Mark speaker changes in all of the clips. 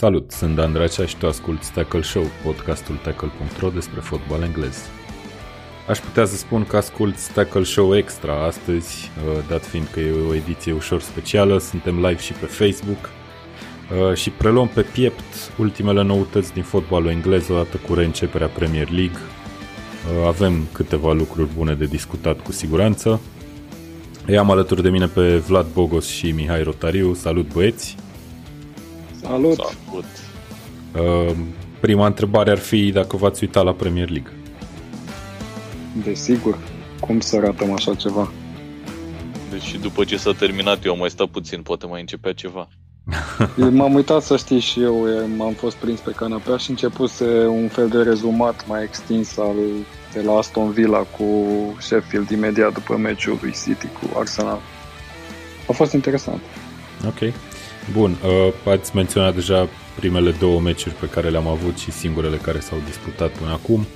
Speaker 1: Salut, sunt Dan Dracea și tu asculti Tackle Show, podcastul tackle.ro despre fotbal englez. Aș putea să spun că asculti Tackle Show Extra astăzi, uh, dat fiind că e o ediție ușor specială, suntem live și pe Facebook uh, și preluăm pe piept ultimele noutăți din fotbalul englez odată cu reînceperea Premier League. Uh, avem câteva lucruri bune de discutat cu siguranță. Îi am alături de mine pe Vlad Bogos și Mihai Rotariu. Salut băieți!
Speaker 2: Salut! Salut!
Speaker 1: Uh, prima întrebare ar fi dacă v-ați uitat la Premier League.
Speaker 2: Desigur. Cum să ratăm așa ceva?
Speaker 3: Deci după ce s-a terminat eu am mai stat puțin, poate mai începea ceva.
Speaker 2: m-am uitat să știi și eu, m-am fost prins pe canapea și începuse un fel de rezumat mai extins al de la Aston Villa cu Sheffield imediat după meciul lui City cu Arsenal. A fost interesant.
Speaker 1: Ok. Bun, uh, ați menționat deja primele două meciuri pe care le-am avut și singurele care s-au disputat până acum.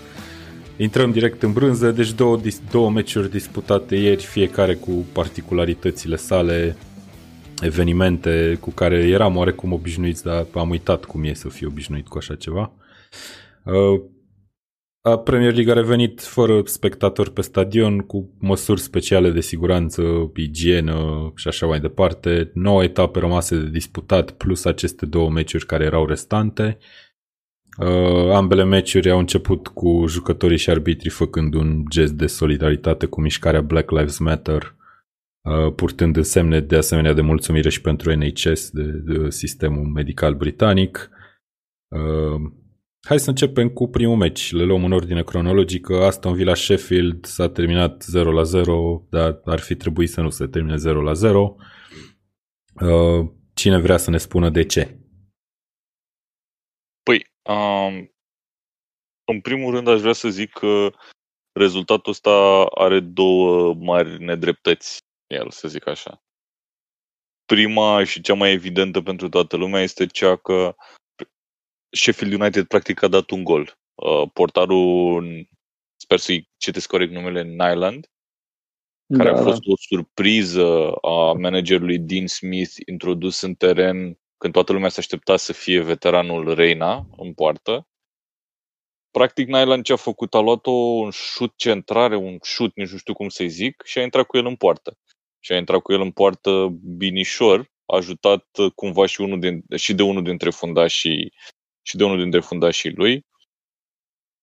Speaker 1: Intrăm direct în brânză, deci două, două meciuri disputate ieri, fiecare cu particularitățile sale, evenimente cu care eram oarecum obișnuiți, dar am uitat cum e să fiu obișnuit cu așa ceva. Uh, a Premier League a revenit fără spectatori pe stadion, cu măsuri speciale de siguranță, igienă și așa mai departe. 9 etape rămase de disputat, plus aceste două meciuri care erau restante. Uh, ambele meciuri au început cu jucătorii și arbitrii făcând un gest de solidaritate cu mișcarea Black Lives Matter, uh, purtând semne de asemenea de mulțumire și pentru NHS, de, de sistemul medical britanic. Uh, Hai să începem cu primul meci. Le luăm în ordine cronologică. Aston Villa Sheffield s-a terminat 0 la 0, dar ar fi trebuit să nu se termine 0 la 0. Uh, cine vrea să ne spună de ce?
Speaker 3: Păi, um, în primul rând aș vrea să zic că rezultatul ăsta are două mari nedreptăți, el, să zic așa. Prima și cea mai evidentă pentru toată lumea este cea că Sheffield United practic a dat un gol. Uh, portarul, sper să-i citesc corect numele, Nyland, care da, a fost da. o surpriză a managerului Dean Smith introdus în teren când toată lumea se aștepta să fie veteranul Reina în poartă. Practic, Nyland ce a făcut? A luat-o un șut centrare, un șut, nici nu știu cum să-i zic, și a intrat cu el în poartă. Și a intrat cu el în poartă binișor, ajutat cumva și, unul din, și de unul dintre fundașii și de unul dintre fundașii lui.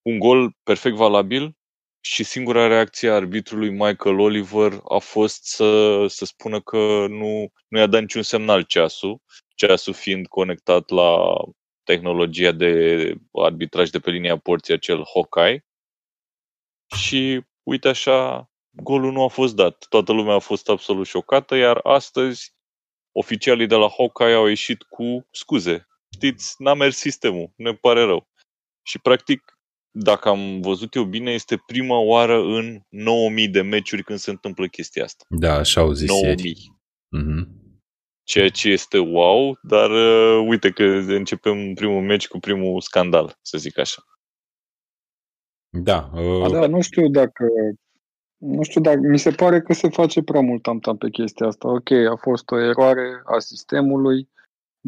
Speaker 3: Un gol perfect valabil și singura reacție a arbitrului Michael Oliver a fost să, să spună că nu, nu i-a dat niciun semnal ceasul, ceasul fiind conectat la tehnologia de arbitraj de pe linia porții, acel Hawkeye. Și uite așa, golul nu a fost dat. Toată lumea a fost absolut șocată, iar astăzi oficialii de la Hawkeye au ieșit cu scuze știți, n-a mers sistemul, ne pare rău. Și practic, dacă am văzut eu bine, este prima oară în 9000 de meciuri când se întâmplă chestia asta.
Speaker 1: Da, așa au zis 9000. Mm-hmm.
Speaker 3: Ceea ce este wow, dar uh, uite că începem primul meci cu primul scandal, să zic așa.
Speaker 1: Da.
Speaker 2: Uh... Da, nu știu dacă nu știu dacă mi se pare că se face prea mult tam pe chestia asta. Ok, a fost o eroare a sistemului,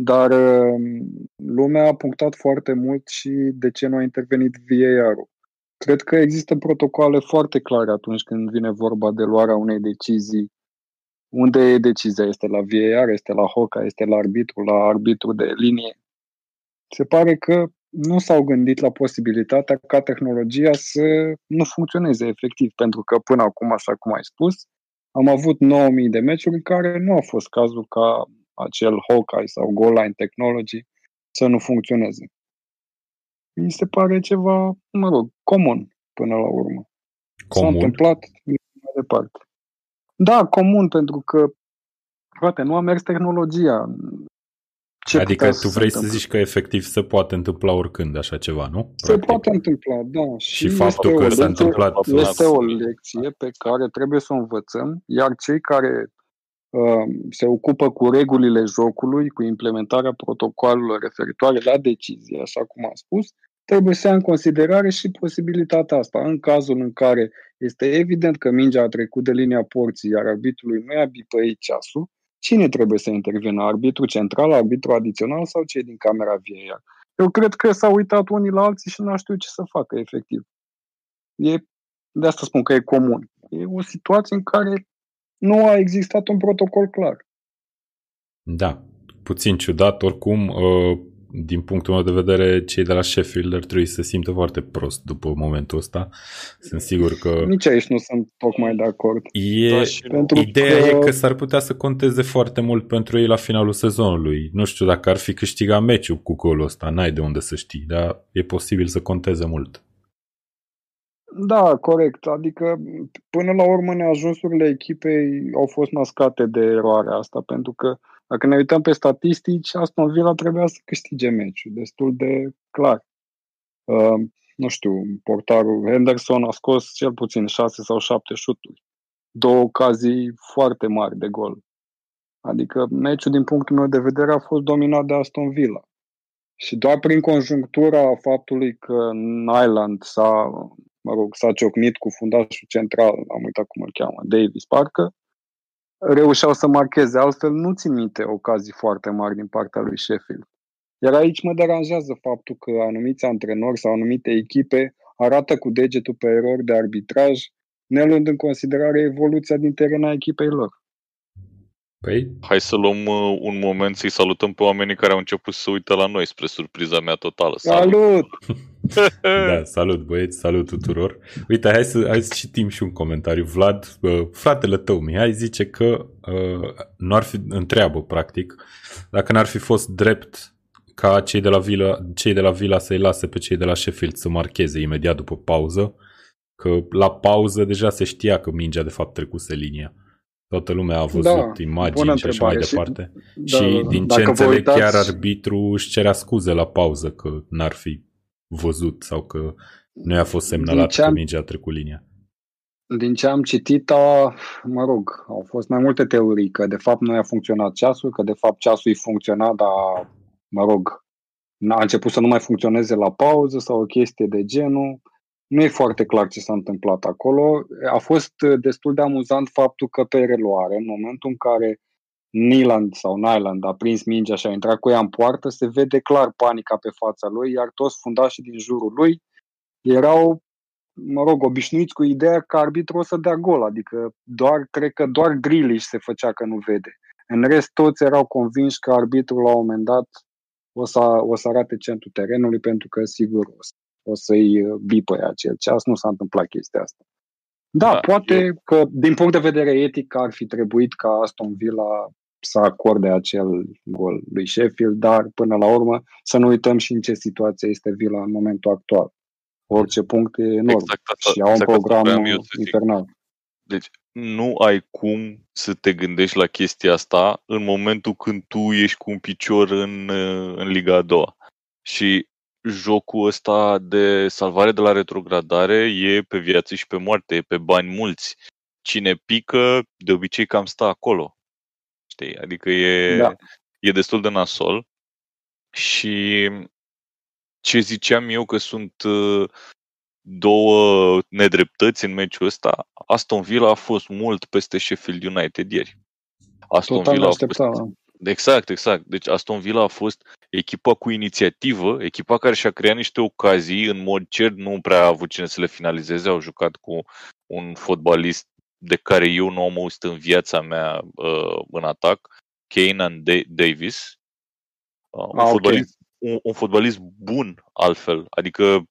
Speaker 2: dar um, lumea a punctat foarte mult și de ce nu a intervenit VAR-ul. Cred că există protocoale foarte clare atunci când vine vorba de luarea unei decizii. Unde e decizia? Este la VAR, este la HOCA, este la arbitru, la arbitru de linie. Se pare că nu s-au gândit la posibilitatea ca tehnologia să nu funcționeze efectiv, pentru că până acum, așa cum ai spus, am avut 9000 de meciuri în care nu a fost cazul ca acel Hawkeye sau Goal Line Technology să nu funcționeze. Mi se pare ceva, mă rog, comun până la urmă. Comun? S-a întâmplat mai departe. Da, comun, pentru că, frate, nu a mers tehnologia.
Speaker 1: Ce adică tu vrei să, să zici că efectiv se poate întâmpla oricând așa ceva, nu?
Speaker 2: Se Practic. poate întâmpla, da.
Speaker 1: Și, și faptul că s-a întâmplat...
Speaker 2: Este o lecție pe care trebuie să o învățăm, iar cei care Um, se ocupă cu regulile jocului, cu implementarea protocolelor referitoare la decizie, așa cum am spus, trebuie să ia în considerare și posibilitatea asta. În cazul în care este evident că mingea a trecut de linia porții, iar arbitrului nu i-a bipăit ceasul, cine trebuie să intervină? Arbitru central, arbitru adițional sau cei din camera VAR? Eu cred că s-au uitat unii la alții și nu știu ce să facă, efectiv. E, de asta spun că e comun. E o situație în care nu a existat un protocol clar.
Speaker 1: Da, puțin ciudat, oricum, uh, din punctul meu de vedere, cei de la Sheffield ar trebui să se simtă foarte prost după momentul ăsta. Sunt sigur că...
Speaker 2: Nici aici nu sunt tocmai de acord.
Speaker 1: E... Da, pentru Ideea că... e că s-ar putea să conteze foarte mult pentru ei la finalul sezonului. Nu știu dacă ar fi câștigat meciul cu golul ăsta, n-ai de unde să știi, dar e posibil să conteze mult.
Speaker 2: Da, corect. Adică, până la urmă, neajunsurile echipei au fost mascate de eroarea asta, pentru că dacă ne uităm pe statistici, Aston Villa trebuia să câștige meciul, destul de clar. Uh, nu știu, portarul Henderson a scos cel puțin 6 sau 7 șuturi. Două ocazii foarte mari de gol. Adică meciul, din punctul meu de vedere, a fost dominat de Aston Villa. Și doar prin conjunctura faptului că Nyland s-a, mă rog, s-a ciocnit cu fundașul central, am uitat cum îl cheamă, Davis parcă, reușeau să marcheze. Altfel nu țin minte ocazii foarte mari din partea lui Sheffield. Iar aici mă deranjează faptul că anumiți antrenori sau anumite echipe arată cu degetul pe erori de arbitraj, ne luând în considerare evoluția din terena echipei lor.
Speaker 3: Păi? Hai să luăm uh, un moment să-i salutăm pe oamenii care au început să uită la noi, spre surpriza mea totală.
Speaker 2: Salut! salut!
Speaker 1: da, salut băieți, salut tuturor. Uite, hai să, hai să citim și un comentariu. Vlad, uh, fratele tău, Mihai, zice că uh, nu ar fi, întreabă practic, dacă n-ar fi fost drept ca cei de la Vila, cei de la Vila să-i lase pe cei de la Sheffield să marcheze imediat după pauză, că la pauză deja se știa că mingea de fapt trecuse linia. Toată lumea a văzut da, imagini și așa mai departe. Și, da, și din ce înțeleg, uitați... chiar arbitru își cerea scuze la pauză că n-ar fi văzut sau că nu i-a fost semnalat că mingea a trecut linia.
Speaker 2: Din ce am citit, a, mă rog, au fost mai multe teorii că de fapt nu a funcționat ceasul, că de fapt ceasul îi funcționa, dar, mă rog, a început să nu mai funcționeze la pauză sau o chestie de genul. Nu e foarte clar ce s-a întâmplat acolo. A fost destul de amuzant faptul că pe reluare, în momentul în care Niland sau Nyland a prins mingea și a intrat cu ea în poartă, se vede clar panica pe fața lui, iar toți fundașii din jurul lui erau, mă rog, obișnuiți cu ideea că arbitrul o să dea gol, adică doar, cred că doar Grealish se făcea că nu vede. În rest, toți erau convinși că arbitrul la un moment dat o să, o să arate centrul terenului pentru că sigur o, să, o să-i bipă acel ceas. Nu s-a întâmplat chestia asta. Da, da poate eu... că din punct de vedere etic ar fi trebuit ca Aston Villa să acorde acel gol lui Sheffield, dar până la urmă să nu uităm și în ce situație este Villa în momentul actual. Orice punct e enorm exact asta, și au exact un program infernal.
Speaker 3: Deci nu ai cum să te gândești la chestia asta în momentul când tu ești cu un picior în, în Liga a doua. Și jocul ăsta de salvare de la retrogradare e pe viață și pe moarte, e pe bani mulți. Cine pică, de obicei cam stă acolo știi? Adică e, da. e destul de nasol. Și ce ziceam eu că sunt uh, două nedreptăți în meciul ăsta, Aston Villa a fost mult peste Sheffield United ieri.
Speaker 2: Aston Total Villa a fost... Da.
Speaker 3: Exact, exact. Deci Aston Villa a fost echipa cu inițiativă, echipa care și-a creat niște ocazii, în mod cert nu prea a avut cine să le finalizeze, au jucat cu un fotbalist de care eu nu am auzit în viața mea uh, în atac, Kanan Davis. Uh, un, ah, fotbalist, okay. un, un fotbalist bun altfel, adică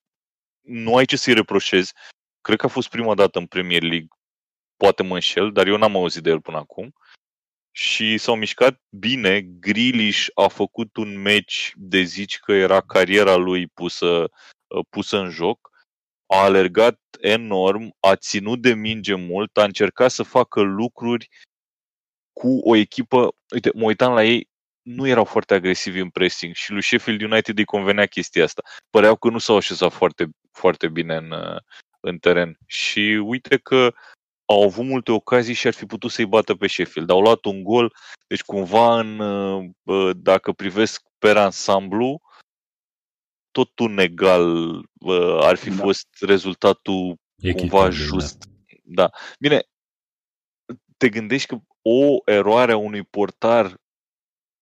Speaker 3: nu ai ce să-i reproșezi. Cred că a fost prima dată în Premier League, poate mă înșel, dar eu n-am auzit de el până acum. Și s-au mișcat bine, Grealish a făcut un meci de zici că era cariera lui pusă, uh, pusă în joc a alergat enorm, a ținut de minge mult, a încercat să facă lucruri cu o echipă, uite, mă uitam la ei, nu erau foarte agresivi în pressing și lui Sheffield United îi convenea chestia asta. Păreau că nu s-au așezat foarte, foarte bine în, în teren. Și uite că au avut multe ocazii și ar fi putut să-i bată pe Sheffield. Au luat un gol, deci cumva în, dacă privesc pe ansamblu, tot un egal ar fi da. fost rezultatul Echitabil, cumva da. just. Da. da. Bine, te gândești că o eroare a unui portar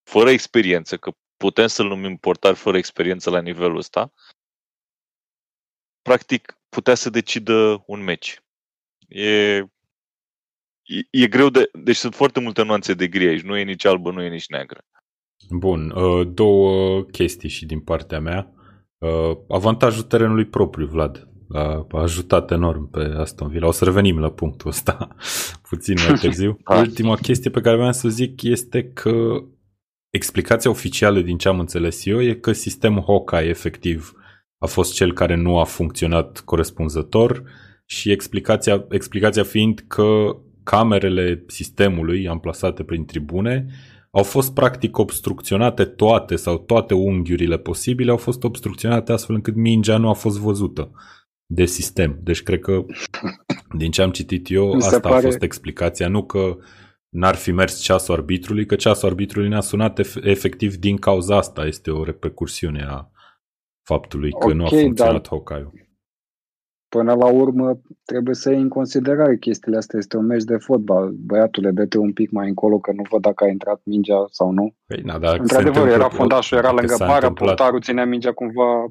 Speaker 3: fără experiență, că putem să-l numim portar fără experiență la nivelul ăsta, practic putea să decidă un meci. E, e, e greu de... Deci sunt foarte multe nuanțe de gri aici. Nu e nici albă, nu e nici neagră.
Speaker 1: Bun, uh, două chestii și din partea mea. Uh, avantajul terenului propriu, Vlad. A ajutat enorm pe Aston Villa. O să revenim la punctul ăsta puțin mai târziu. Da. Ultima chestie pe care vreau să zic este că explicația oficială din ce am înțeles eu e că sistemul Hawkeye efectiv a fost cel care nu a funcționat corespunzător și explicația, explicația fiind că camerele sistemului amplasate prin tribune au fost practic obstrucționate toate sau toate unghiurile posibile au fost obstrucționate astfel încât mingea nu a fost văzută de sistem. Deci cred că din ce am citit eu, asta pare... a fost explicația, nu că n-ar fi mers ceasul arbitrului, că ceasul arbitrului ne-a sunat efectiv din cauza asta. Este o repercursiune a faptului că okay, nu a funcționat dar... Hawkeye
Speaker 2: până la urmă trebuie să iei în considerare chestiile astea. Este un meci de fotbal. Băiatule, dă-te un pic mai încolo că nu văd dacă a intrat mingea sau nu.
Speaker 1: Păi, na, dacă
Speaker 2: Într-adevăr, era fundașul, era lângă bară, întâmplat... portarul ținea mingea cumva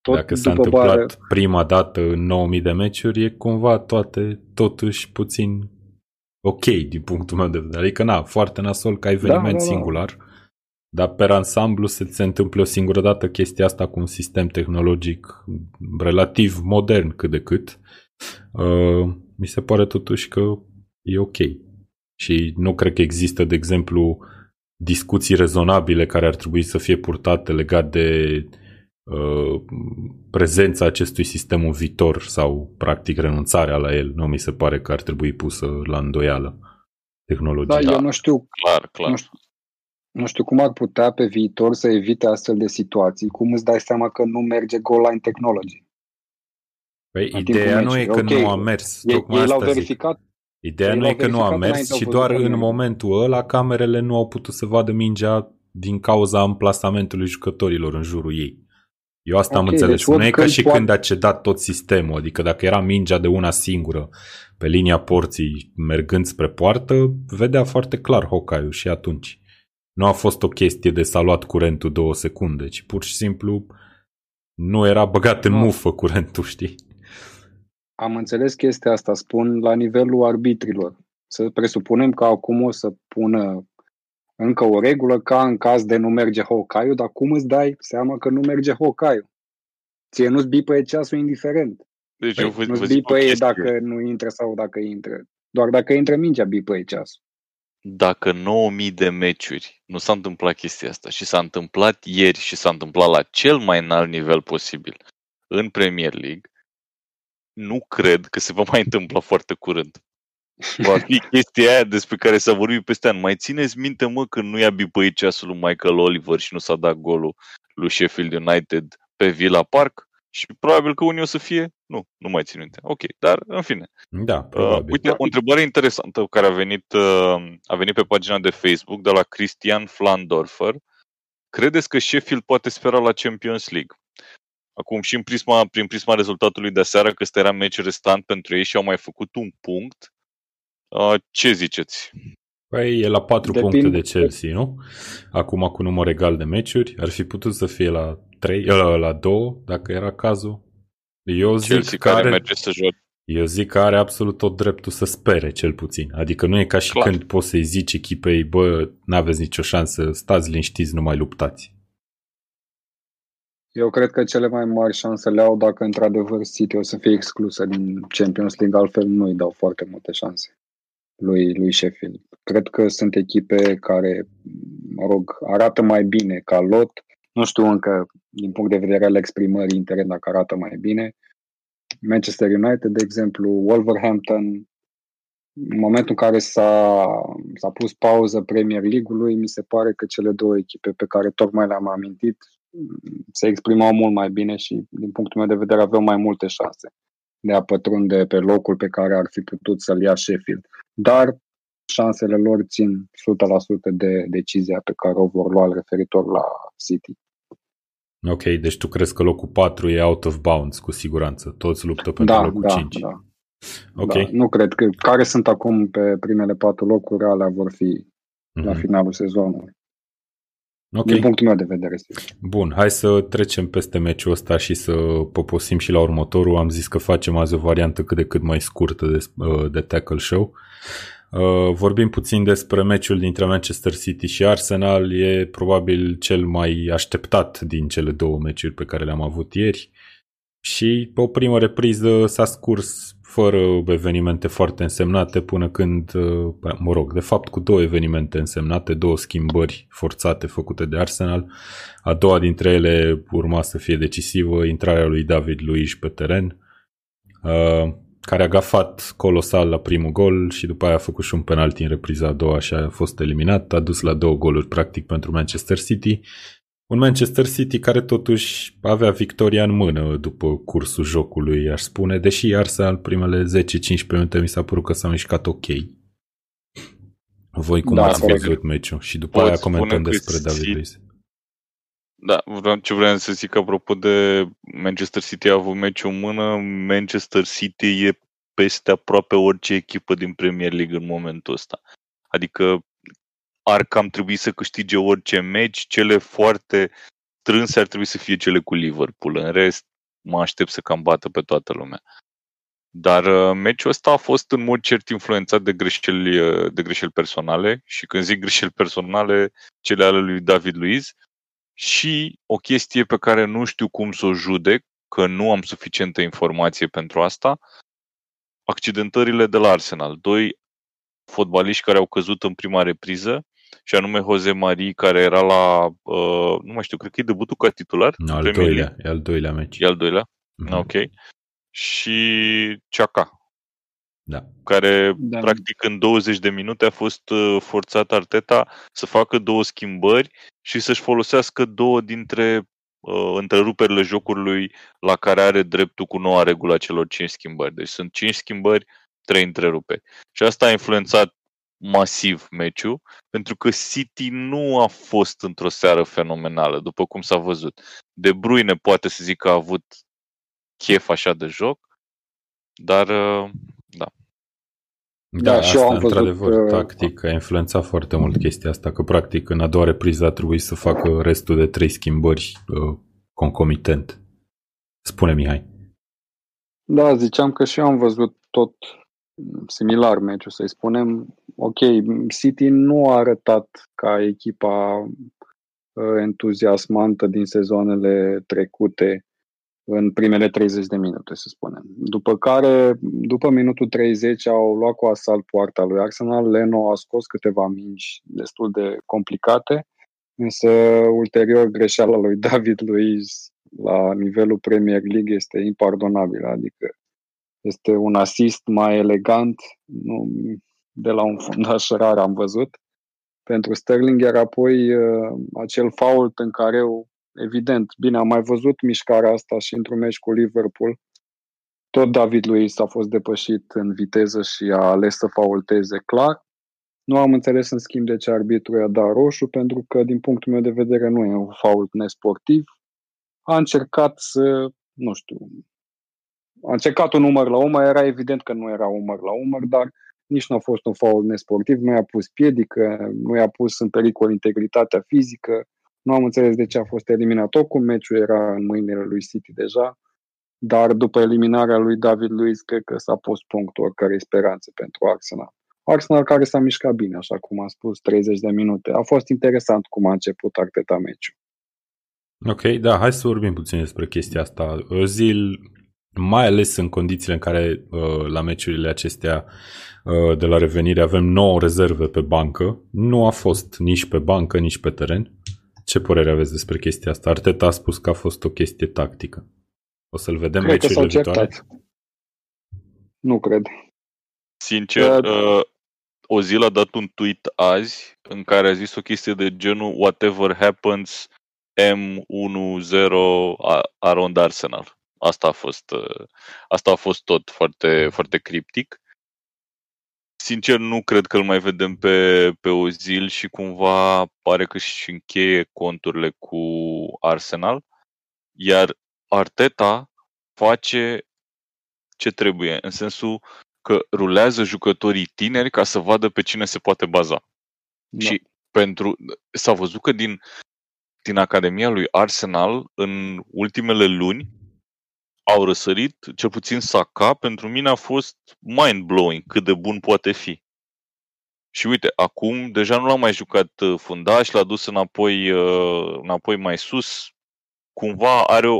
Speaker 2: tot
Speaker 1: Dacă s-a întâmplat bară. prima dată în 9000 de meciuri, e cumva toate totuși puțin ok din punctul meu de vedere. Adică, na, foarte nasol ca eveniment da, da, da. singular dar pe ansamblu se, se întâmplă o singură dată chestia asta cu un sistem tehnologic relativ modern cât de cât. Uh, mi se pare totuși că e ok. Și nu cred că există, de exemplu, discuții rezonabile care ar trebui să fie purtate legat de uh, prezența acestui sistem în viitor sau practic renunțarea la el. Nu mi se pare că ar trebui pusă la îndoială tehnologia.
Speaker 2: Da, eu nu știu,
Speaker 3: clar, clar.
Speaker 2: Nu știu, nu știu cum ar putea pe viitor să evite astfel de situații, cum îți dai seama că nu merge goal line technology.
Speaker 1: Păi, ideea nu e că okay. nu a mers.
Speaker 2: Ei, ei l-au verificat. Zic.
Speaker 1: Ideea nu e că nu a mers, ci doar în momentul ăla camerele nu au putut să vadă mingea din cauza amplasamentului jucătorilor în jurul ei. Eu asta okay, am înțeles. Deci nu e ca și poate... când a cedat tot sistemul, adică dacă era mingea de una singură pe linia porții mergând spre poartă, vedea foarte clar Hocaiu și atunci. Nu a fost o chestie de s-a luat curentul două secunde, ci pur și simplu nu era băgat în mufă curentul, știi?
Speaker 2: Am înțeles chestia asta, spun la nivelul arbitrilor. Să presupunem că acum o să pună încă o regulă ca în caz de nu merge Hokaiu, dar cum îți dai seama că nu merge Hokaiu? Ție nu-ți bipăie ceasul indiferent.
Speaker 3: Deci păi, eu
Speaker 2: nu-ți bipăie dacă nu intră sau dacă intră. Doar dacă intră mingea bipăie ceasul
Speaker 3: dacă 9000 de meciuri nu s-a întâmplat chestia asta și s-a întâmplat ieri și s-a întâmplat la cel mai înalt nivel posibil în Premier League, nu cred că se va mai întâmpla foarte curând. Va fi chestia aia despre care s-a vorbit peste an. Mai țineți minte, mă, când nu i-a bipăit ceasul lui Michael Oliver și nu s-a dat golul lui Sheffield United pe Villa Park? Și probabil că unii o să fie, nu, nu mai țin minte. Ok, dar în fine.
Speaker 1: Da, uh, probabil.
Speaker 3: Uh, uite, o întrebare interesantă care a venit, uh, a venit pe pagina de Facebook de la Cristian Flandorfer. Credeți că Sheffield poate spera la Champions League? Acum și în prisma, prin prisma rezultatului de seară, că ăsta era meci restant pentru ei și au mai făcut un punct. Uh, ce ziceți?
Speaker 1: Păi e la 4 Depinde. puncte de Chelsea, nu? Acum cu număr egal de meciuri. Ar fi putut să fie la 3, la, la 2, dacă era cazul. Eu zic Chelsea
Speaker 3: care, care merge să joace.
Speaker 1: Eu zic că are absolut tot dreptul să spere, cel puțin. Adică nu e ca și Clar. când poți să-i zici echipei, bă, n-aveți nicio șansă, stați liniștiți, nu mai luptați.
Speaker 2: Eu cred că cele mai mari șanse le au dacă într-adevăr City o să fie exclusă din Champions League, altfel nu îi dau foarte multe șanse lui, lui Sheffield. Cred că sunt echipe care, mă rog, arată mai bine ca lot. Nu știu încă, din punct de vedere al exprimării interne, dacă arată mai bine. Manchester United, de exemplu, Wolverhampton, în momentul în care s-a, s-a pus pauză Premier League-ului, mi se pare că cele două echipe pe care tocmai le-am amintit se exprimau mult mai bine și, din punctul meu de vedere, aveau mai multe șanse de a pătrunde pe locul pe care ar fi putut să-l ia Sheffield. Dar șansele lor țin 100% de decizia pe care o vor lua referitor la City.
Speaker 1: Ok, deci tu crezi că locul 4 e out of bounds, cu siguranță. Toți luptă pentru
Speaker 2: da,
Speaker 1: locul
Speaker 2: da,
Speaker 1: 5.
Speaker 2: Da,
Speaker 1: Ok.
Speaker 2: Da, nu cred că care sunt acum pe primele patru locuri, alea vor fi la
Speaker 1: Mhm.
Speaker 2: finalul sezonului.
Speaker 1: Ok.
Speaker 2: Din punctul meu de vedere, sigur.
Speaker 1: Bun, hai să trecem peste meciul ăsta și să poposim și la următorul. Am zis că facem azi o variantă cât de cât mai scurtă de, uh, de tackle show. Uh, vorbim puțin despre meciul dintre Manchester City și Arsenal. E probabil cel mai așteptat din cele două meciuri pe care le-am avut ieri. Și o primă repriză s-a scurs fără evenimente foarte însemnate până când, uh, mă rog, de fapt cu două evenimente însemnate, două schimbări forțate făcute de Arsenal. A doua dintre ele urma să fie decisivă, intrarea lui David Luiz pe teren, uh, care a gafat colosal la primul gol și după aia a făcut și un penalti în repriza a doua și a fost eliminat, a dus la două goluri practic pentru Manchester City. Un Manchester City care totuși avea victoria în mână după cursul jocului, aș spune, deși Arsenal primele 10-15 minute mi s-a părut că s-a mișcat ok. Voi cum
Speaker 2: Da,
Speaker 1: ați
Speaker 2: corect.
Speaker 1: văzut meciul? Și după
Speaker 3: Pot
Speaker 1: aia
Speaker 3: spune
Speaker 1: comentăm
Speaker 3: că
Speaker 1: despre David
Speaker 3: City-
Speaker 1: Luiz.
Speaker 3: Da, vreau, ce vreau să zic apropo de Manchester City a avut meciul în mână, Manchester City e peste aproape orice echipă din Premier League în momentul ăsta. Adică ar cam trebui să câștige orice meci, cele foarte strânse ar trebui să fie cele cu Liverpool. În rest, mă aștept să cam bată pe toată lumea. Dar uh, meciul ăsta a fost în mod cert influențat de greșeli, uh, de greșeli personale și când zic greșeli personale, cele ale lui David Luiz, și o chestie pe care nu știu cum să o judec, că nu am suficientă informație pentru asta, accidentările de la Arsenal. Doi fotbaliști care au căzut în prima repriză, și anume Jose Mari, care era la, uh, nu mai știu, cred că e debutul ca titular.
Speaker 1: No,
Speaker 3: în
Speaker 1: al
Speaker 3: Premier League.
Speaker 1: doilea, e al doilea meci.
Speaker 3: E al doilea,
Speaker 1: Mhm.
Speaker 3: ok. Și Ceaca,
Speaker 1: Da.
Speaker 3: care
Speaker 2: Da.
Speaker 3: practic în 20 de minute a fost uh, forțat Arteta să facă două schimbări și să-și folosească două dintre uh, întreruperile jocului la care are dreptul cu noua regulă a celor 5 schimbări. Deci sunt 5 schimbări, 3 întreruperi. Și asta a influențat masiv meciul, pentru că City nu a fost într-o seară fenomenală, după cum s-a văzut. De Bruyne poate să zic că a avut chef așa de joc, dar uh,
Speaker 1: Da,
Speaker 2: Da, și eu
Speaker 1: asta
Speaker 2: am văzut,
Speaker 1: într-adevăr,
Speaker 2: uh,
Speaker 1: tactic, a influențat foarte mult chestia asta, că practic în a doua repriză a trebuit să facă restul de trei schimbări uh, concomitent. Spune Mihai.
Speaker 2: Da, ziceam că și eu am văzut tot similar meciul, să-i spunem. Ok, City nu a arătat ca echipa uh, entuziasmantă din sezoanele trecute în primele 30 de minute, să spunem. După care, după minutul 30, au luat cu asalt poarta lui Arsenal. Leno a scos câteva mingi destul de complicate, însă ulterior greșeala lui David Luiz la nivelul Premier League este impardonabilă, adică este un asist mai elegant, nu, de la un fundaș rar am văzut, pentru Sterling, iar apoi uh, acel fault în care, evident, bine, am mai văzut mișcarea asta și într-un meci cu Liverpool, tot David Luiz a fost depășit în viteză și a ales să faulteze clar. Nu am înțeles în schimb de ce arbitru i-a dat roșu, pentru că din punctul meu de vedere nu e un fault nesportiv. A încercat să, nu știu, a încercat un număr la umăr, era evident că nu era umăr la umăr, dar nici nu a fost un fault nesportiv, nu i-a pus piedică, nu i-a pus în pericol integritatea fizică, nu am înțeles de ce a fost eliminat. Oricum, meciul era în mâinile lui City deja, dar după eliminarea lui David Luiz, cred că s-a pus punctul oricărei speranțe pentru Arsenal. Arsenal care s-a mișcat bine, așa cum am spus, 30 de minute. A fost interesant cum a început Arteta meciul.
Speaker 1: Ok, da, hai să vorbim puțin despre chestia asta. Zil, mai ales în condițiile în care uh, la meciurile acestea uh, de la revenire avem 9 rezerve pe bancă, nu a fost nici pe bancă, nici pe teren. Ce părere aveți despre chestia asta? Arteta a spus că a fost o chestie tactică. O să-l vedem
Speaker 2: Cred că s-au
Speaker 1: meciurile viitoare?
Speaker 2: certat. Nu cred.
Speaker 3: Sincer,
Speaker 2: Da.
Speaker 3: uh, Ozil a dat un tweet azi în care a zis o chestie de genul Whatever happens, M10 a- around Arsenal. Asta a fost, uh, asta a fost tot foarte, foarte criptic. Sincer, nu cred că îl mai vedem pe, pe Ozil și cumva pare că și încheie conturile cu Arsenal. Iar Arteta face ce trebuie, în sensul că rulează jucătorii tineri ca să vadă pe cine se poate baza. Da. Și pentru s-a văzut că din, din Academia lui Arsenal în ultimele luni au răsărit, cel puțin Saka, pentru mine a fost mind-blowing cât de bun poate fi. Și uite, acum deja nu l-a mai jucat uh, fundaș, l-a dus înapoi, uh, înapoi mai sus. Cumva are o,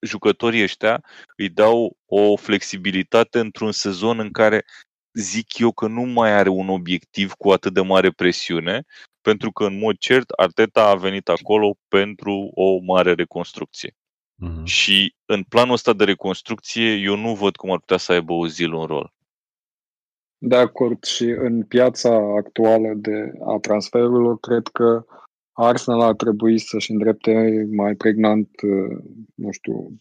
Speaker 3: jucătorii ăștia îi dau o flexibilitate într-un sezon în care zic eu că nu mai are un obiectiv cu atât de mare presiune, pentru că în mod cert Arteta a venit acolo pentru o mare reconstrucție. Uh-huh. Și în planul ăsta de reconstrucție eu nu văd cum ar putea să aibă o zil un rol.
Speaker 2: De acord și în piața actuală de a transferurilor, cred că Arsenal ar trebui să-și îndrepte mai pregnant, uh, nu știu,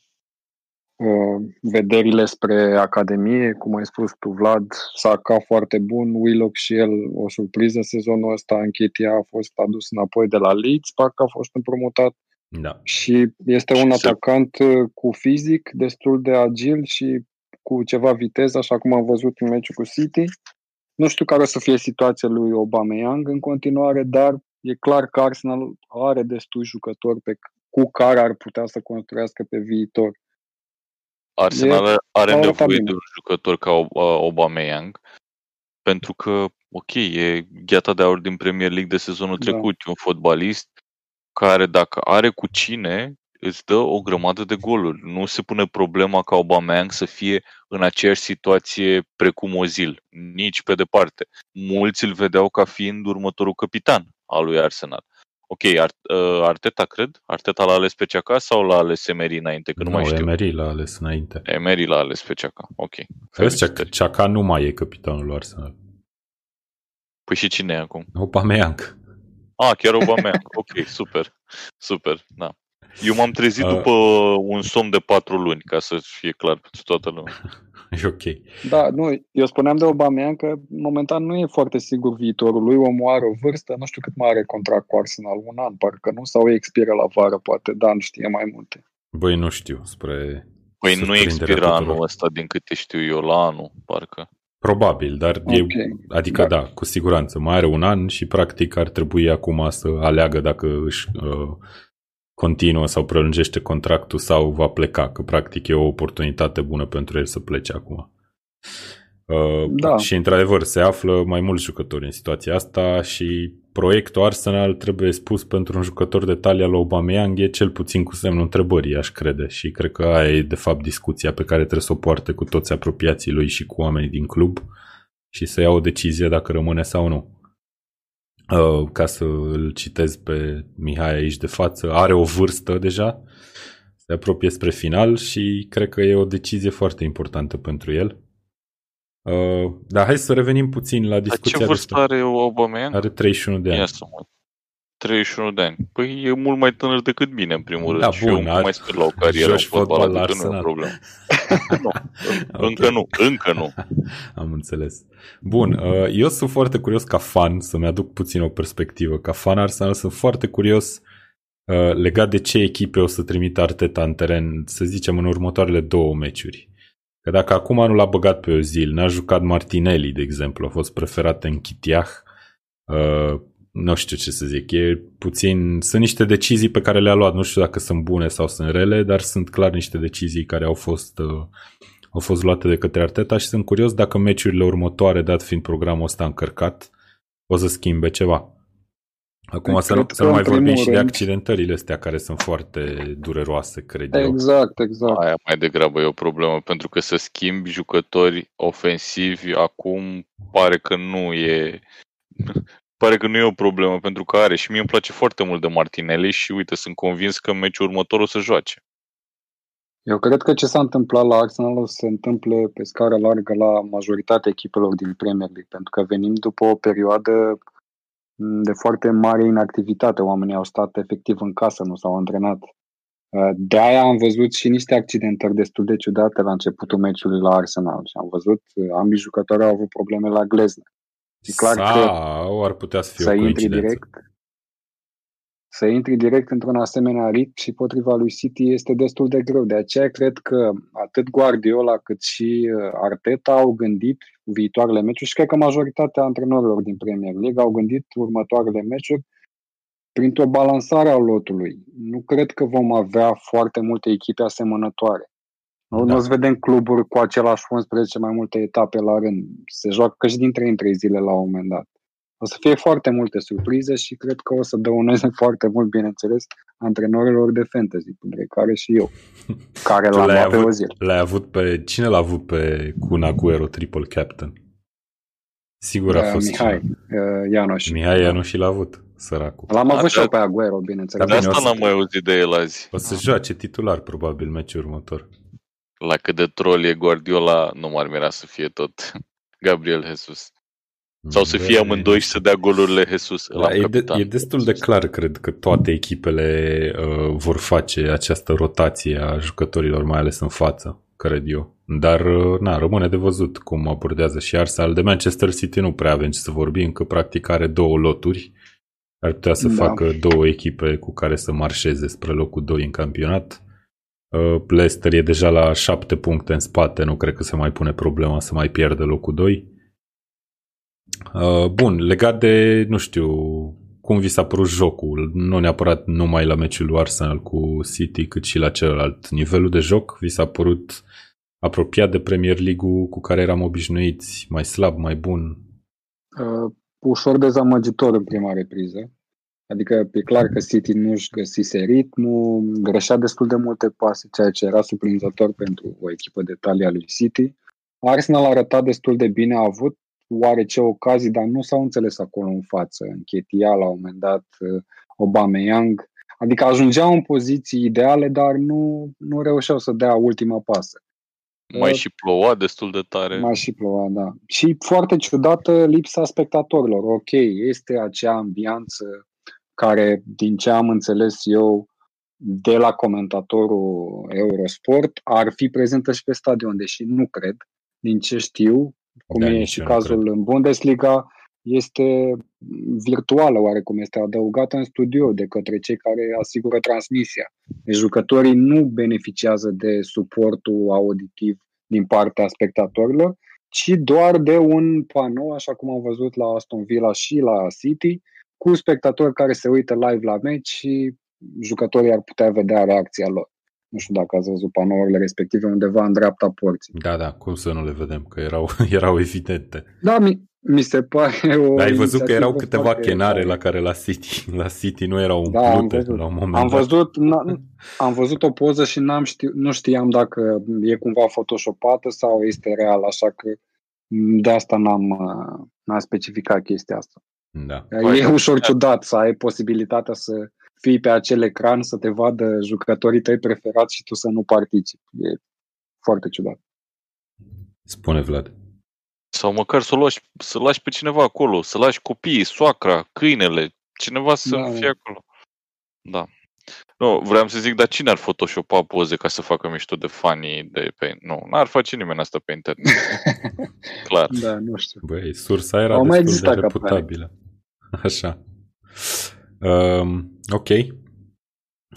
Speaker 2: uh, vederile spre Academie, cum ai spus tu, Vlad, Saka foarte bun, Willock și el o surpriză sezonul ăsta, Închetia a fost adus înapoi de la Leeds, parcă a fost împrumutat
Speaker 1: da.
Speaker 2: și este un atacant uh, cu fizic destul de agil și cu ceva viteză, așa cum am văzut în meciul cu City. Nu știu care o să fie situația lui Aubameyang în continuare, dar e clar că Arsenal are destul jucători pe, cu care ar putea să construiască pe viitor.
Speaker 3: Arsenal e, are nevoie de un jucător ca Aubameyang pentru că, ok, e gheata de aur din Premier League de sezonul da. trecut, un fotbalist care dacă are cu cine, îți dă o grămadă de goluri. Nu se pune problema ca Aubameyang să fie în aceeași situație precum Ozil, nici pe departe. Mulți îl vedeau ca fiind următorul capitan al lui Arsenal. Ok, uh, Arteta cred? Arteta l-a ales pe Ceaca sau l-a ales Emery înainte? Că nu, nu mai știu.
Speaker 1: Emery l-a ales înainte.
Speaker 3: Emery l-a ales pe Ceaca, ok.
Speaker 1: Vezi, Ceaca nu mai e capitanul lui Arsenal.
Speaker 3: Păi și cine e acum?
Speaker 1: Aubameyang.
Speaker 3: Ah, chiar Aubameyang. ok, super. Super, da. Eu m-am trezit uh, după un somn de patru luni, ca să fie clar pentru toată lumea.
Speaker 1: E ok.
Speaker 2: Da, nu, eu spuneam de Obama că momentan nu e foarte sigur viitorul lui, omul are o vârstă, nu știu cât mai are contract cu Arsenal, un an, parcă nu, sau expiră la vară, poate Dan știe mai multe.
Speaker 1: Băi, nu știu, spre...
Speaker 3: Păi nu expiră anul ăsta, din câte știu eu, la anul, parcă.
Speaker 1: Probabil, dar okay. e, adică da. da, cu siguranță, mai are un an și practic ar trebui acum să aleagă dacă își uh, continuă sau prelungește contractul sau va pleca, că practic e o oportunitate bună pentru el să plece acum. Uh, da. Și într-adevăr se află mai mulți jucători în situația asta și proiectul Arsenal trebuie spus pentru un jucător de talia lui Aubameyang e cel puțin cu semnul întrebării, aș crede și cred că aia e de fapt discuția pe care trebuie să o poarte cu toți apropiații lui și cu oamenii din club și să ia o decizie dacă rămâne sau nu. Uh, ca să îl citez pe Mihai aici de față, are o vârstă deja, se apropie spre final și cred că e o decizie foarte importantă pentru el. Uh, dar hai să revenim puțin la discuția.
Speaker 3: ce vârstă are Aubameyang?
Speaker 1: Are 31 de ani. Ia
Speaker 3: să mă 31 de ani. Păi e mult mai tânăr decât mine, în primul rând. Da, și bun, eu mai sper la o carieră în fotbal, la nu e o problemă. nu, okay. Încă nu, încă nu.
Speaker 1: Am înțeles. Bun, uh, eu sunt foarte curios ca fan, să-mi aduc puțin o perspectivă. Ca fan Arsenal sunt foarte curios uh, legat de ce echipe o să trimită Arteta în teren, să zicem, în următoarele două meciuri. Că dacă acum nu l-a băgat pe Ozil, n-a jucat Martinelli, de exemplu, a fost preferat în Chitiah, uh, nu știu ce să zic, e puțin, sunt niște decizii pe care le-a luat, nu știu dacă sunt bune sau sunt rele, dar sunt clar niște decizii care au fost, uh, au fost luate de către Arteta și sunt curios dacă meciurile următoare, dat fiind programul ăsta încărcat, o să schimbe ceva. Acum păi să nu, să nu mai vorbim și de accidentările astea care sunt foarte dureroase, cred
Speaker 2: exact, eu. Exact, exact.
Speaker 3: Aia mai degrabă e o problemă, pentru că să schimbi jucători ofensivi acum pare că nu e pare că nu e o problemă pentru că are și mie îmi place foarte mult de Martinelli și uite, sunt convins că în meciul următor o să joace.
Speaker 2: Eu cred că ce s-a întâmplat la Arsenal o să se întâmple pe scară largă la majoritatea echipelor din Premier League, pentru că venim după o perioadă de foarte mare inactivitate. Oamenii au stat efectiv în casă, nu s-au antrenat. De aia am văzut și niște accidentări destul de ciudate la începutul meciului la Arsenal și am văzut ambii jucători au avut probleme la glezne.
Speaker 1: E clar Sau că ar putea să fie
Speaker 2: să
Speaker 1: o
Speaker 2: intri direct să intri direct într-un asemenea ritm și potriva lui City este destul de greu. De aceea cred că atât Guardiola cât și uh, Arteta au gândit viitoarele meciuri și cred că majoritatea antrenorilor din Premier League au gândit următoarele meciuri printr-o balansare a lotului. Nu cred că vom avea foarte multe echipe asemănătoare. Nu, da. nu să vedem cluburi cu același 11 mai multe etape la rând. Se joacă și din 3 în 3 zile la un moment dat. O să fie foarte multe surprize și cred că o să dăuneze foarte mult, bineînțeles, antrenorilor de fantasy, între care și eu, care l-am luat
Speaker 1: avut,
Speaker 2: pe o zi.
Speaker 1: L-ai avut pe... Cine l-a avut pe Kun Aguero Triple Captain? Sigur a
Speaker 2: Uh,
Speaker 1: fost
Speaker 2: Mihai,
Speaker 1: cine.
Speaker 2: uh, Ianoș.
Speaker 1: Mihai Ianoș l-a avut, săracul.
Speaker 2: L-am avut
Speaker 3: Da,
Speaker 2: și eu
Speaker 3: da.
Speaker 2: pe Aguero, bineînțeles.
Speaker 3: De
Speaker 1: bine, o
Speaker 3: asta
Speaker 1: să-
Speaker 3: n-am mai auzit de el azi.
Speaker 1: O să joace titular probabil meciul următor.
Speaker 3: La cât de troll e Guardiola, nu m-ar mira să fie tot Gabriel Jesus. Sau să fie
Speaker 1: Bă,
Speaker 3: amândoi și să dea golurile Jesus. Îl
Speaker 1: Da,
Speaker 3: am
Speaker 1: e, de,
Speaker 3: capitan.
Speaker 1: e destul de clar, cred că toate echipele uh, vor face această rotație a jucătorilor, mai ales în față, cred eu. Dar, uh, na, rămâne de văzut cum abordează și Arsenal. De Manchester City nu prea avem ce să vorbim, că practic are două loturi. Ar putea să
Speaker 2: Da.
Speaker 1: facă două echipe cu care să marșeze spre locul 2 în campionat. Uh, Leicester e deja la șapte puncte în spate, nu cred că se mai pune problema să mai pierdă locul 2. Uh, bun, legat de, nu știu, cum vi s-a părut jocul, nu neapărat numai la meciul lui Arsenal cu City, cât și la celălalt. Nivelul de joc vi s-a părut apropiat de Premier League-ul cu care eram obișnuiți, mai slab, mai bun?
Speaker 2: Uh, ușor dezamăgitor în prima repriză. Adică e clar că City nu își găsise ritmul, greșea destul de multe pase, ceea ce era surprinzător pentru o echipă de talia lui City. Arsenal a arătat destul de bine, a avut oarece ocazii, dar nu s-au înțeles acolo în față. Închetia la un moment dat uh, Aubameyang, adică ajungeau în poziții ideale, dar nu, nu reușeau să dea ultima pasă.
Speaker 3: Mai și ploua destul de tare.
Speaker 2: Mai și ploua, da. Și foarte ciudată lipsa spectatorilor. Ok, este acea ambianță care, din ce am înțeles eu, de la comentatorul Eurosport, ar fi prezentă și pe stadion, deși nu cred. Din ce știu, cum
Speaker 1: Da,
Speaker 2: e
Speaker 1: nici
Speaker 2: și
Speaker 1: eu nu
Speaker 2: cazul
Speaker 1: cred.
Speaker 2: în Bundesliga, este virtuală oarecum, este adăugată în studio de către cei care asigură transmisia. Deci jucătorii nu beneficiază de suportul auditiv din partea spectatorilor, ci doar de un panou, așa cum am văzut la Aston Villa și la City, cu spectatori care se uită live la meci și jucătorii ar putea vedea reacția lor. Nu știu dacă ați văzut panourile respective undeva în dreapta porții.
Speaker 1: Da, da, cum să nu le vedem, că erau, erau evidente.
Speaker 2: Da, mi, mi se pare o
Speaker 1: Dar ai văzut că erau
Speaker 2: inițiativă
Speaker 1: câteva
Speaker 2: foarte
Speaker 1: chenare
Speaker 2: tare.
Speaker 1: la care la City, la City nu erau
Speaker 2: Da, am
Speaker 1: umplute
Speaker 2: văzut.
Speaker 1: la un moment
Speaker 2: Am
Speaker 1: dat.
Speaker 2: văzut, n- am văzut o poză și n-am știu, nu știam dacă e cumva photoshopată sau este real, așa că de asta n-am, uh, n-am specificat chestia asta.
Speaker 1: Da.
Speaker 3: Păi,
Speaker 2: e
Speaker 3: da.
Speaker 2: ușor ciudat să ai posibilitatea să fii pe acel ecran, să te vadă jucătorii tăi preferați și tu să nu participi. E foarte ciudat.
Speaker 1: Spune Vlad.
Speaker 3: Sau măcar să, o lași, să lași pe cineva acolo, să lași copiii, soacra, câinele, cineva să
Speaker 2: Da,
Speaker 3: fie
Speaker 2: da.
Speaker 3: acolo. Da. Nu, vreau să zic, dar cine ar photoshopa poze ca să facă mișto de fanii de pe... Nu, n-ar face nimeni asta pe internet. Clar.
Speaker 2: Da, nu știu.
Speaker 1: Băi, sursa era
Speaker 2: Au mai
Speaker 1: destul de
Speaker 2: existat capcane.
Speaker 1: reputabilă. Așa. Um, ok.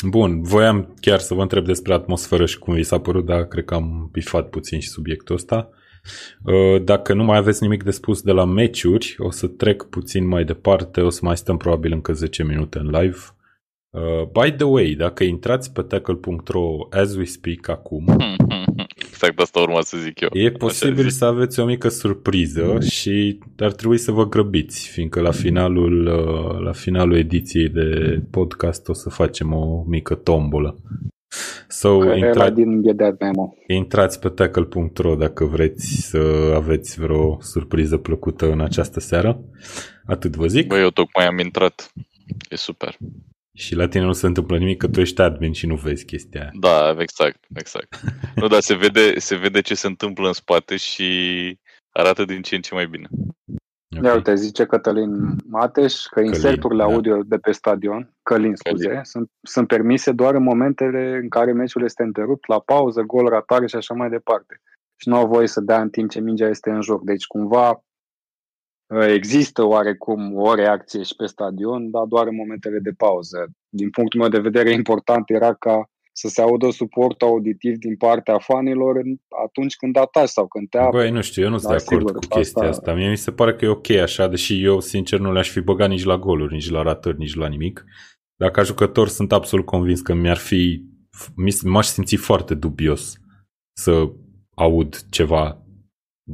Speaker 1: Bun, voiam chiar să vă întreb despre atmosferă și cum vi s-a părut, dar cred că am pifat puțin și subiectul ăsta. Uh, Dacă nu mai aveți nimic de spus de la meciuri, o să trec puțin mai departe, o să mai stăm probabil încă 10 minute în live. Uh, by the way, dacă intrați pe tackle.ro as we speak acum,
Speaker 3: Exact asta urma să zic eu.
Speaker 1: E
Speaker 3: Așa
Speaker 1: posibil
Speaker 3: zic.
Speaker 1: să aveți o mică surpriză și ar trebui să vă grăbiți, fiindcă la finalul, uh, la finalul ediției de podcast o să facem o mică tombolă. So,
Speaker 2: Că
Speaker 1: intra,
Speaker 2: ăla din get that memo.
Speaker 1: intrați pe tackle.ro dacă vreți să aveți vreo surpriză plăcută în această seară. Atât vă zic.
Speaker 3: Bă, eu tocmai am intrat. E super.
Speaker 1: Și la tine nu se întâmplă nimic că tu ești admin și nu vezi chestia aia.
Speaker 3: Da, exact, exact. Nu, dar se vede, se vede ce se întâmplă în spate și arată din ce în ce mai bine.
Speaker 1: Ok.
Speaker 2: Ia uite, zice Cătălin Mateș că inserturile
Speaker 1: da.
Speaker 2: audio de pe stadion, Călin, scuze,
Speaker 3: Călin.
Speaker 2: sunt, sunt permise doar în momentele în care meciul este întrerupt, la pauză, gol, ratare și așa mai departe. Și nu au voie să dea în timp ce mingea este în joc. Deci, cumva, uh, există oarecum o reacție și pe stadion, dar doar în momentele de pauză. Din punctul meu de vedere, important era ca să se audă suport auditiv din partea fanilor atunci când atași sau când te apă.
Speaker 1: Băi, nu știu, eu nu sunt da, de acord sigur, cu chestia asta. asta. Mie mi se pare că e ok așa, deși eu, sincer, nu le-aș fi băgat nici la goluri, nici la ratări, nici la nimic. Dar ca jucător sunt absolut convins că mi-ar fi, m-aș simți foarte dubios să aud ceva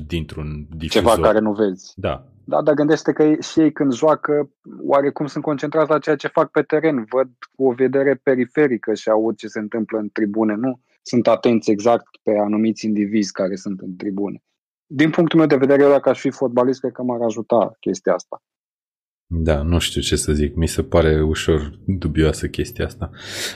Speaker 1: dintr-un difuzor.
Speaker 2: Ceva care nu vezi.
Speaker 1: Da.
Speaker 2: Da, dar gândește că și ei când joacă, oarecum sunt concentrați la ceea ce fac pe teren, văd cu o vedere periferică și aud ce se întâmplă în tribune, nu sunt atenți exact pe anumiți indivizi care sunt în tribune. Din punctul meu de vedere, eu dacă aș fi fotbalist, cred că m-ar ajuta chestia asta.
Speaker 1: Da, nu știu ce să zic. Mi se pare ușor dubioasă chestia asta.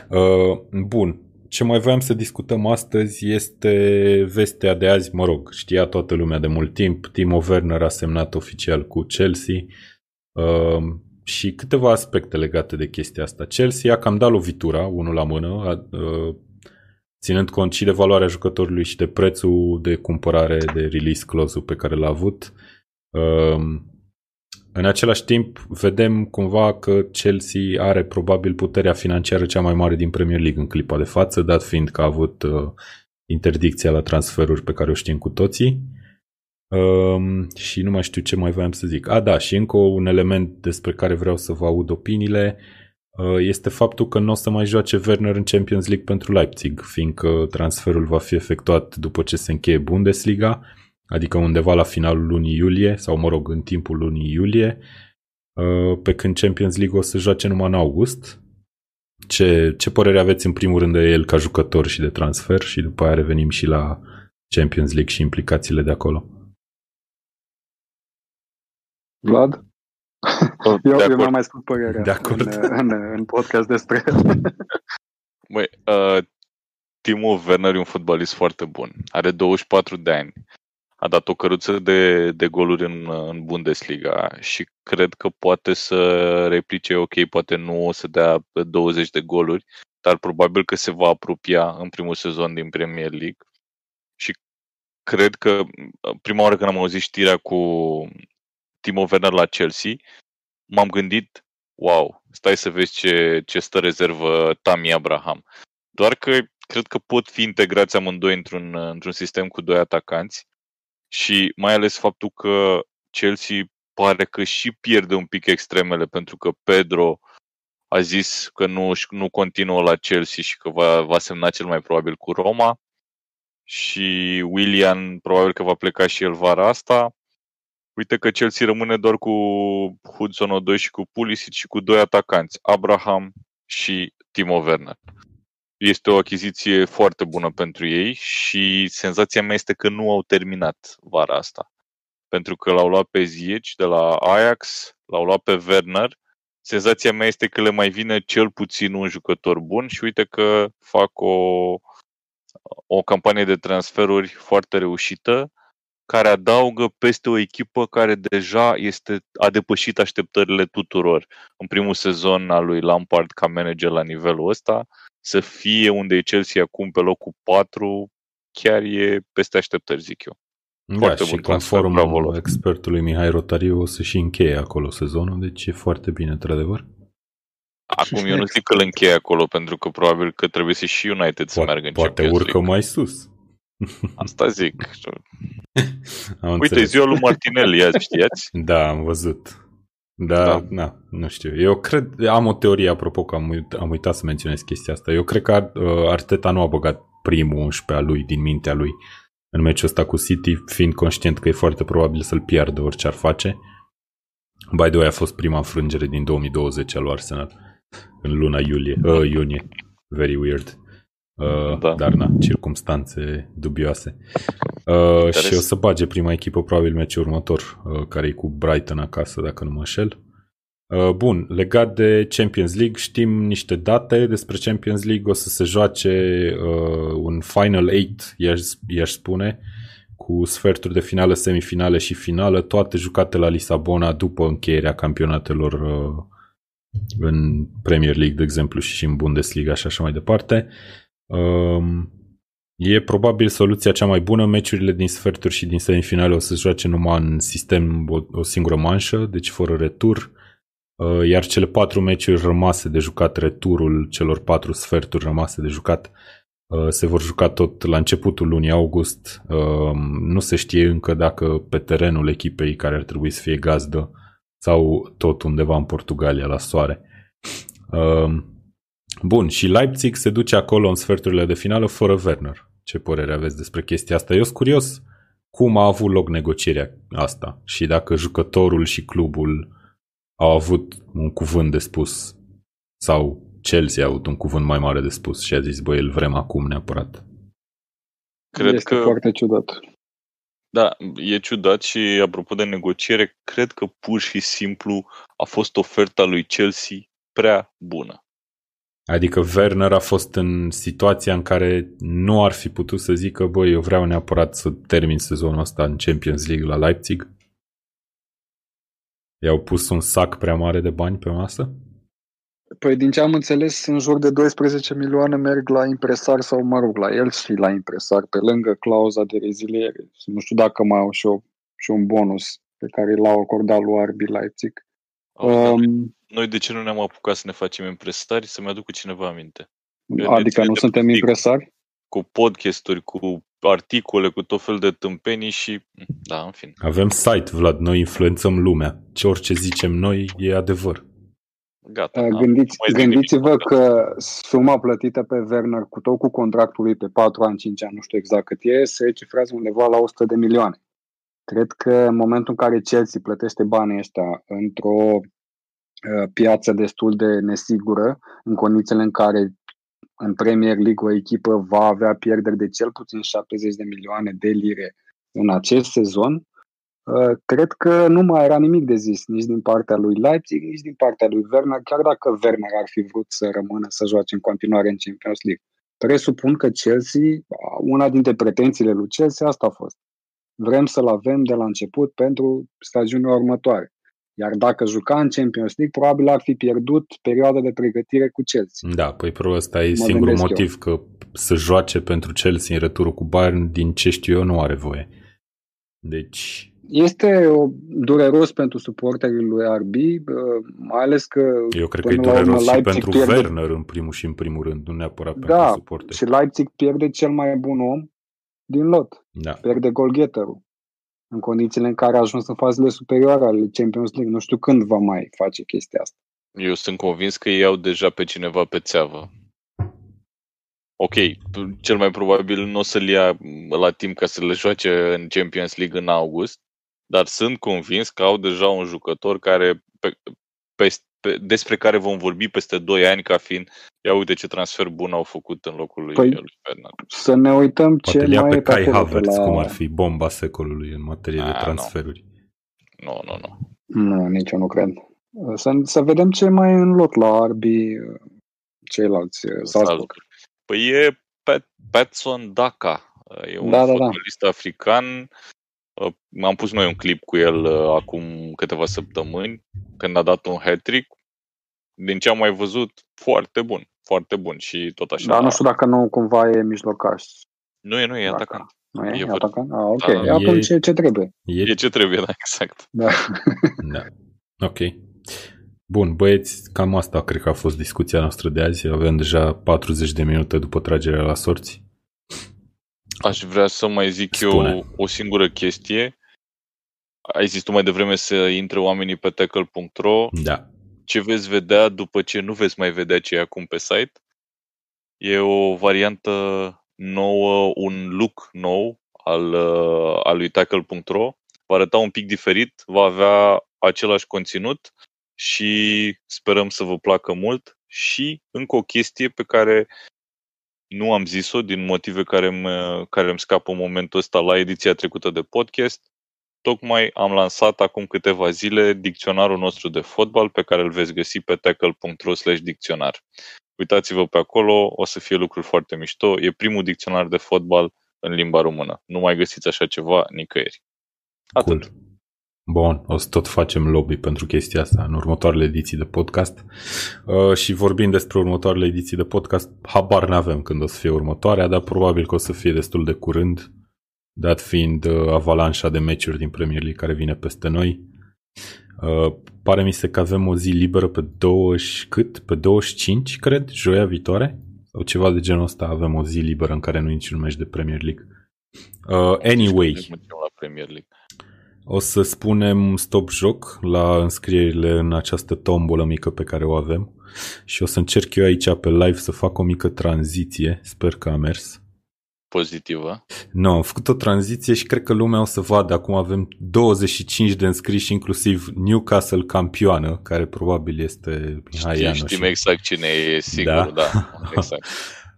Speaker 1: Uh, bun. Ce mai voiam să discutăm astăzi este vestea de azi, mă rog, știa toată lumea de mult timp. Timo Werner a semnat oficial cu Chelsea uh, și câteva aspecte legate de chestia asta. Chelsea a cam dat lovitura, unul la mână, uh, ținând cont și de valoarea jucătorului și de prețul de cumpărare, de release clause pe care l-a avut. Uh, în același timp, vedem cumva că Chelsea are probabil puterea financiară cea mai mare din Premier League în clipa de față, dat fiind că a avut uh, interdicția la transferuri pe care o știm cu toții. Um, și nu mai știu ce mai voiam să zic. A, da, și încă un element despre care vreau să vă aud opiniile uh, este faptul că nu o să mai joace Werner în Champions League pentru Leipzig, fiindcă transferul va fi efectuat după ce se încheie Bundesliga adică undeva la finalul lunii iulie, sau mă rog, în timpul lunii iulie, uh, pe când Champions League o să joace numai în august. Ce, ce părere aveți în primul rând de el ca jucător și de transfer și după aia revenim și la Champions League și implicațiile de acolo?
Speaker 2: Vlad? Oh, eu, eu mi-am mai spus părerea
Speaker 1: de acord.
Speaker 2: În, în, în podcast despre
Speaker 3: Băi, uh, Timo Werner e un fotbalist foarte bun. Are 24 de ani a dat o căruță de, de goluri în, în Bundesliga și cred că poate să replice, ok, poate nu o să dea 20 de goluri, dar probabil că se va apropia în primul sezon din Premier League. Și cred că prima oară când am auzit știrea cu Timo Werner la Chelsea, m-am gândit, wow, stai să vezi ce, ce stă rezervă Tammy Abraham. Doar că cred că pot fi integrați amândoi într-un, într-un sistem cu doi atacanți și mai ales faptul că Chelsea pare că și pierde un pic extremele pentru că Pedro a zis că nu, nu continuă la Chelsea și că va, va semna cel mai probabil cu Roma și William probabil că va pleca și el vara asta. Uite că Chelsea rămâne doar cu Hudson Odoi și cu Pulisic și cu doi atacanți, Abraham și Timo Werner este o achiziție foarte bună pentru ei și senzația mea este că nu au terminat vara asta. Pentru că l-au luat pe Ziyech de la Ajax, l-au luat pe Werner. Senzația mea este că le mai vine cel puțin un jucător bun și uite că fac o, o campanie de transferuri foarte reușită care adaugă peste o echipă care deja este, a depășit așteptările tuturor. În primul sezon al lui Lampard ca manager la nivelul ăsta, să fie unde e Chelsea acum pe locul 4, chiar e peste așteptări, zic eu.
Speaker 1: Da, foarte și bun conform transfer, expertului Mihai Rotariu o să și încheie acolo sezonul, deci e foarte bine, într-adevăr.
Speaker 3: Acum eu nu zic că îl încheie acolo, pentru că probabil că trebuie să și United poate, să meargă în
Speaker 1: Poate
Speaker 3: Champions
Speaker 1: urcă mai sus.
Speaker 3: Asta zic. Am Uite, înțeles. ziua lui Martinelli, azi știați?
Speaker 1: Da, am văzut. Da, da, na, nu știu. Eu cred, am o teorie, apropo că am, uit, am uitat să menționez chestia asta. Eu cred că uh, Arteta nu a băgat primul 11 a lui din mintea lui în meciul ăsta cu City, fiind conștient că e foarte probabil să-l piardă orice ar face. By the way, a fost prima înfrângere din 2020 al lui Arsenal în luna iulie, uh, iunie. Very weird. Uh, da. Dar na, circumstanțe dubioase. Uh, și o să bage prima echipă probabil meciul următor, uh, care e cu Brighton acasă, dacă nu mă înșel. Uh, bun, legat de Champions League, știm niște date despre Champions League. O să se joace uh, un Final 8, i-aș, i-aș spune, cu sferturi de finală, semifinale și finală, toate jucate la Lisabona după încheierea campionatelor uh, în Premier League, de exemplu, și în Bundesliga și așa mai departe. Um, E probabil soluția cea mai bună. Meciurile din sferturi și din semifinale o să se joace numai în sistem o, o singură manșă, deci fără retur. Uh, iar cele patru meciuri rămase de jucat, returul celor patru sferturi rămase de jucat, uh, se vor juca tot la începutul lunii august. Uh, nu se știe încă dacă pe terenul echipei care ar trebui să fie gazdă sau tot undeva în Portugalia la soare. Bun, și Leipzig se duce acolo în sferturile de finală fără Werner. Ce părere aveți despre chestia asta? Eu sunt curios cum a avut loc negocierea asta și dacă jucătorul și clubul au avut un cuvânt de spus sau Chelsea a avut un cuvânt mai mare de spus și a zis, băi, îl vrem acum neapărat.
Speaker 2: Cred este că... foarte ciudat.
Speaker 3: Da, e ciudat și apropo de negociere, cred că pur și simplu a fost oferta lui Chelsea prea bună.
Speaker 1: Adică Werner a fost în situația în care nu ar fi putut să zică, băi, eu vreau neapărat să termin sezonul ăsta în Champions League la Leipzig? I-au pus un sac prea mare de bani pe masă?
Speaker 2: Păi din ce am înțeles, în jur de 12 milioane merg la impresar sau, mă rog, la el și la impresar, pe lângă clauza de reziliere. Nu știu dacă mai au și, o, și un bonus pe care l-au acordat lui Arbi Leipzig.
Speaker 3: Um, noi de ce nu ne-am apucat să ne facem impresari? Să-mi aduc cu cineva aminte.
Speaker 2: Adică nu suntem impresari?
Speaker 3: Cu podcasturi, cu articole, cu tot fel de tâmpenii și... Da, în fin.
Speaker 1: Avem site, Vlad, noi influențăm lumea. Ce orice zicem noi e adevăr.
Speaker 3: Gata.
Speaker 2: Gândiți, gândiți-vă că suma plătită pe Werner cu tot cu contractul lui pe 4 ani, 5 ani, nu știu exact cât e, se cifrează undeva la 100 de milioane. Cred că în momentul în care Chelsea plătește banii ăștia într-o uh, piață destul de nesigură, în condițiile în care în Premier League o echipă va avea pierderi de cel puțin 70 de milioane de lire în acest sezon, uh, cred că nu mai era nimic de zis nici din partea lui Leipzig, nici din partea lui Werner, chiar dacă Werner ar fi vrut să rămână să joace în continuare în Champions League. Presupun că Chelsea, una dintre pretențiile lui Chelsea asta a fost. Vrem să-l avem de la început pentru stagiunea următoare. Iar dacă juca în Champions League, probabil ar fi pierdut perioada de pregătire cu Chelsea.
Speaker 1: Da, păi probabil ăsta e mă singurul motiv, eu. că să joace pentru Chelsea în returul cu Bayern, din ce știu eu, nu are voie. Deci...
Speaker 2: Este o, dureros pentru suporterii lui RB, mai ales că...
Speaker 1: Eu cred că e dureros și pentru pierde... Werner în primul și în primul rând, nu neapărat da, pentru suporteri.
Speaker 2: și Leipzig pierde cel mai bun om din lot.
Speaker 1: Da.
Speaker 2: Pierde golgheterul în condițiile în care a ajuns în fazele superioare ale Champions League. Nu știu când va mai face chestia asta.
Speaker 3: Eu sunt convins că ei au deja pe cineva pe țeavă. Ok, cel mai probabil nu o să-l ia la timp ca să le joace în Champions League în august, dar sunt convins că au deja un jucător care pe, pe, pe, despre care vom vorbi peste 2 ani ca fiind ia uite ce transfer bun au făcut în locul lui, păi, lui Fernand.
Speaker 2: Să ne uităm
Speaker 1: Poate
Speaker 2: ce mai
Speaker 1: pe Kai Havertz, la... cum ar fi bomba secolului în materie A, de transferuri.
Speaker 3: Nu, nu, nu.
Speaker 2: Nu, nici eu nu cred. Să, să vedem ce mai e în lot la Arbi ceilalți Salzburg.
Speaker 3: Păi e Pat, Patson Daka. E un da, fotbalist da, da. african. Am pus noi un clip cu el acum câteva săptămâni, când a dat un hat-trick din ce am mai văzut, foarte bun. Foarte bun și tot așa.
Speaker 2: Dar nu știu dacă nu cumva e mijlocaș.
Speaker 3: Nu e, nu e atacant.
Speaker 2: Nu e, e atacant? Ah, ok. Da, Atunci e, ce trebuie.
Speaker 3: E, e ce trebuie, da, exact.
Speaker 2: Da.
Speaker 1: da. Ok. Bun, băieți, cam asta cred că a fost discuția noastră de azi. Avem deja 40 de minute după tragerea la sorți.
Speaker 3: Aș vrea să mai zic Spune. eu o singură chestie. Ai zis tu mai devreme să intre oamenii pe tackle.ro.
Speaker 1: Da
Speaker 3: ce veți vedea după ce nu veți mai vedea ce e acum pe site. E o variantă nouă, un look nou al, uh, al lui tackle.ro. Va arăta un pic diferit, va avea același conținut și sperăm să vă placă mult. Și încă o chestie pe care nu am zis-o din motive care îmi, care îmi scapă în momentul ăsta la ediția trecută de podcast tocmai am lansat acum câteva zile dicționarul nostru de fotbal pe care îl veți găsi pe tackle.ro dicționar. Uitați-vă pe acolo, o să fie lucruri foarte mișto. E primul dicționar de fotbal în limba română. Nu mai găsiți așa ceva nicăieri. Atât.
Speaker 1: Cool. Bun, o să tot facem lobby pentru chestia asta în următoarele ediții de podcast. Uh, și vorbind despre următoarele ediții de podcast, habar n-avem când o să fie următoarea, dar probabil că o să fie destul de curând, dat fiind uh, avalanșa de meciuri din Premier League care vine peste noi. Uh, pare mi se că avem o zi liberă pe 20, cât? Pe 25, cred, joia viitoare? Sau ceva de genul ăsta, avem o zi liberă în care nu e niciun meci de Premier League. Uh, anyway.
Speaker 3: La Premier League.
Speaker 1: O să spunem stop joc la înscrierile în această tombolă mică pe care o avem și o să încerc eu aici pe live să fac o mică tranziție, sper că a mers.
Speaker 3: Pozitivă?
Speaker 1: Nu, no, am făcut o tranziție și cred că lumea o să vadă. Acum avem 25 de înscriși, inclusiv Newcastle campioană, care probabil este
Speaker 3: Mihai Știm, știm exact cine e, sigur, da. da exact.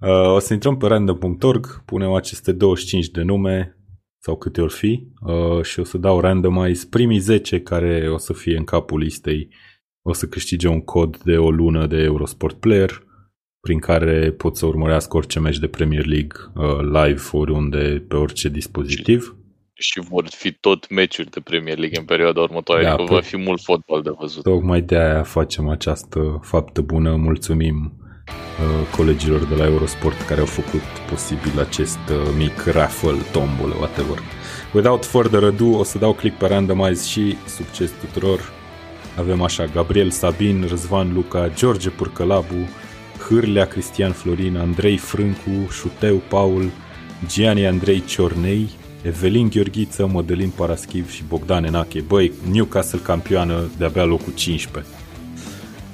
Speaker 1: Uh, o să intrăm pe random.org, punem aceste 25 de nume, sau câte ori fi uh, și o să dau randomize primii 10 care o să fie în capul listei o să câștige un cod de o lună de Eurosport Player prin care pot să urmărească orice meci de Premier League uh, live oriunde pe orice dispozitiv.
Speaker 3: Și, și vor fi tot meciuri de Premier League în perioada următoare, da, adică va fi mult fotbal de văzut.
Speaker 1: Tocmai de aia facem această faptă bună. Mulțumim Uh, colegilor de la Eurosport care au făcut posibil acest uh, mic raffle, tombole, whatever. Without further ado, o să dau click pe randomize și succes tuturor. Avem așa Gabriel Sabin, Răzvan Luca, George Purcălabu, Hârlea Cristian Florin, Andrei Frâncu, Șuteu Paul, Gianni Andrei Ciornei, Evelin Gheorghiță, Mădălin Paraschiv și Bogdan Enache. Băi, Newcastle campioană de-abia locul 15.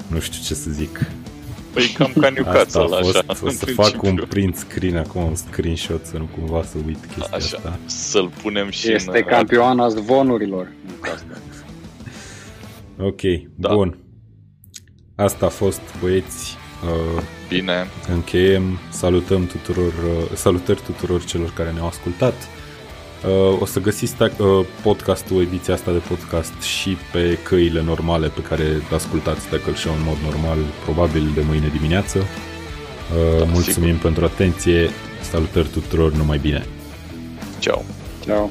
Speaker 1: Nu știu ce să zic.
Speaker 3: Păi cam ca Newcastle, asta așa.
Speaker 1: Fost, o să fac un print screen acum, un screenshot, să nu cumva să uit chestia așa. asta.
Speaker 3: Să-l punem și
Speaker 2: Este în... campioana zvonurilor.
Speaker 1: ok, da. bun. Asta a fost, băieți.
Speaker 3: Uh, Bine.
Speaker 1: Încheiem. Salutăm tuturor, uh, salutări tuturor celor care ne-au ascultat. Uh, o să găsiți uh, podcastul, ediția asta de podcast și pe căile normale pe care ascultați Tackle Show în mod normal, probabil de mâine dimineață. Uh, da, mulțumim sigur. pentru atenție, salutări tuturor, numai bine!
Speaker 3: Ciao!
Speaker 2: Ciao!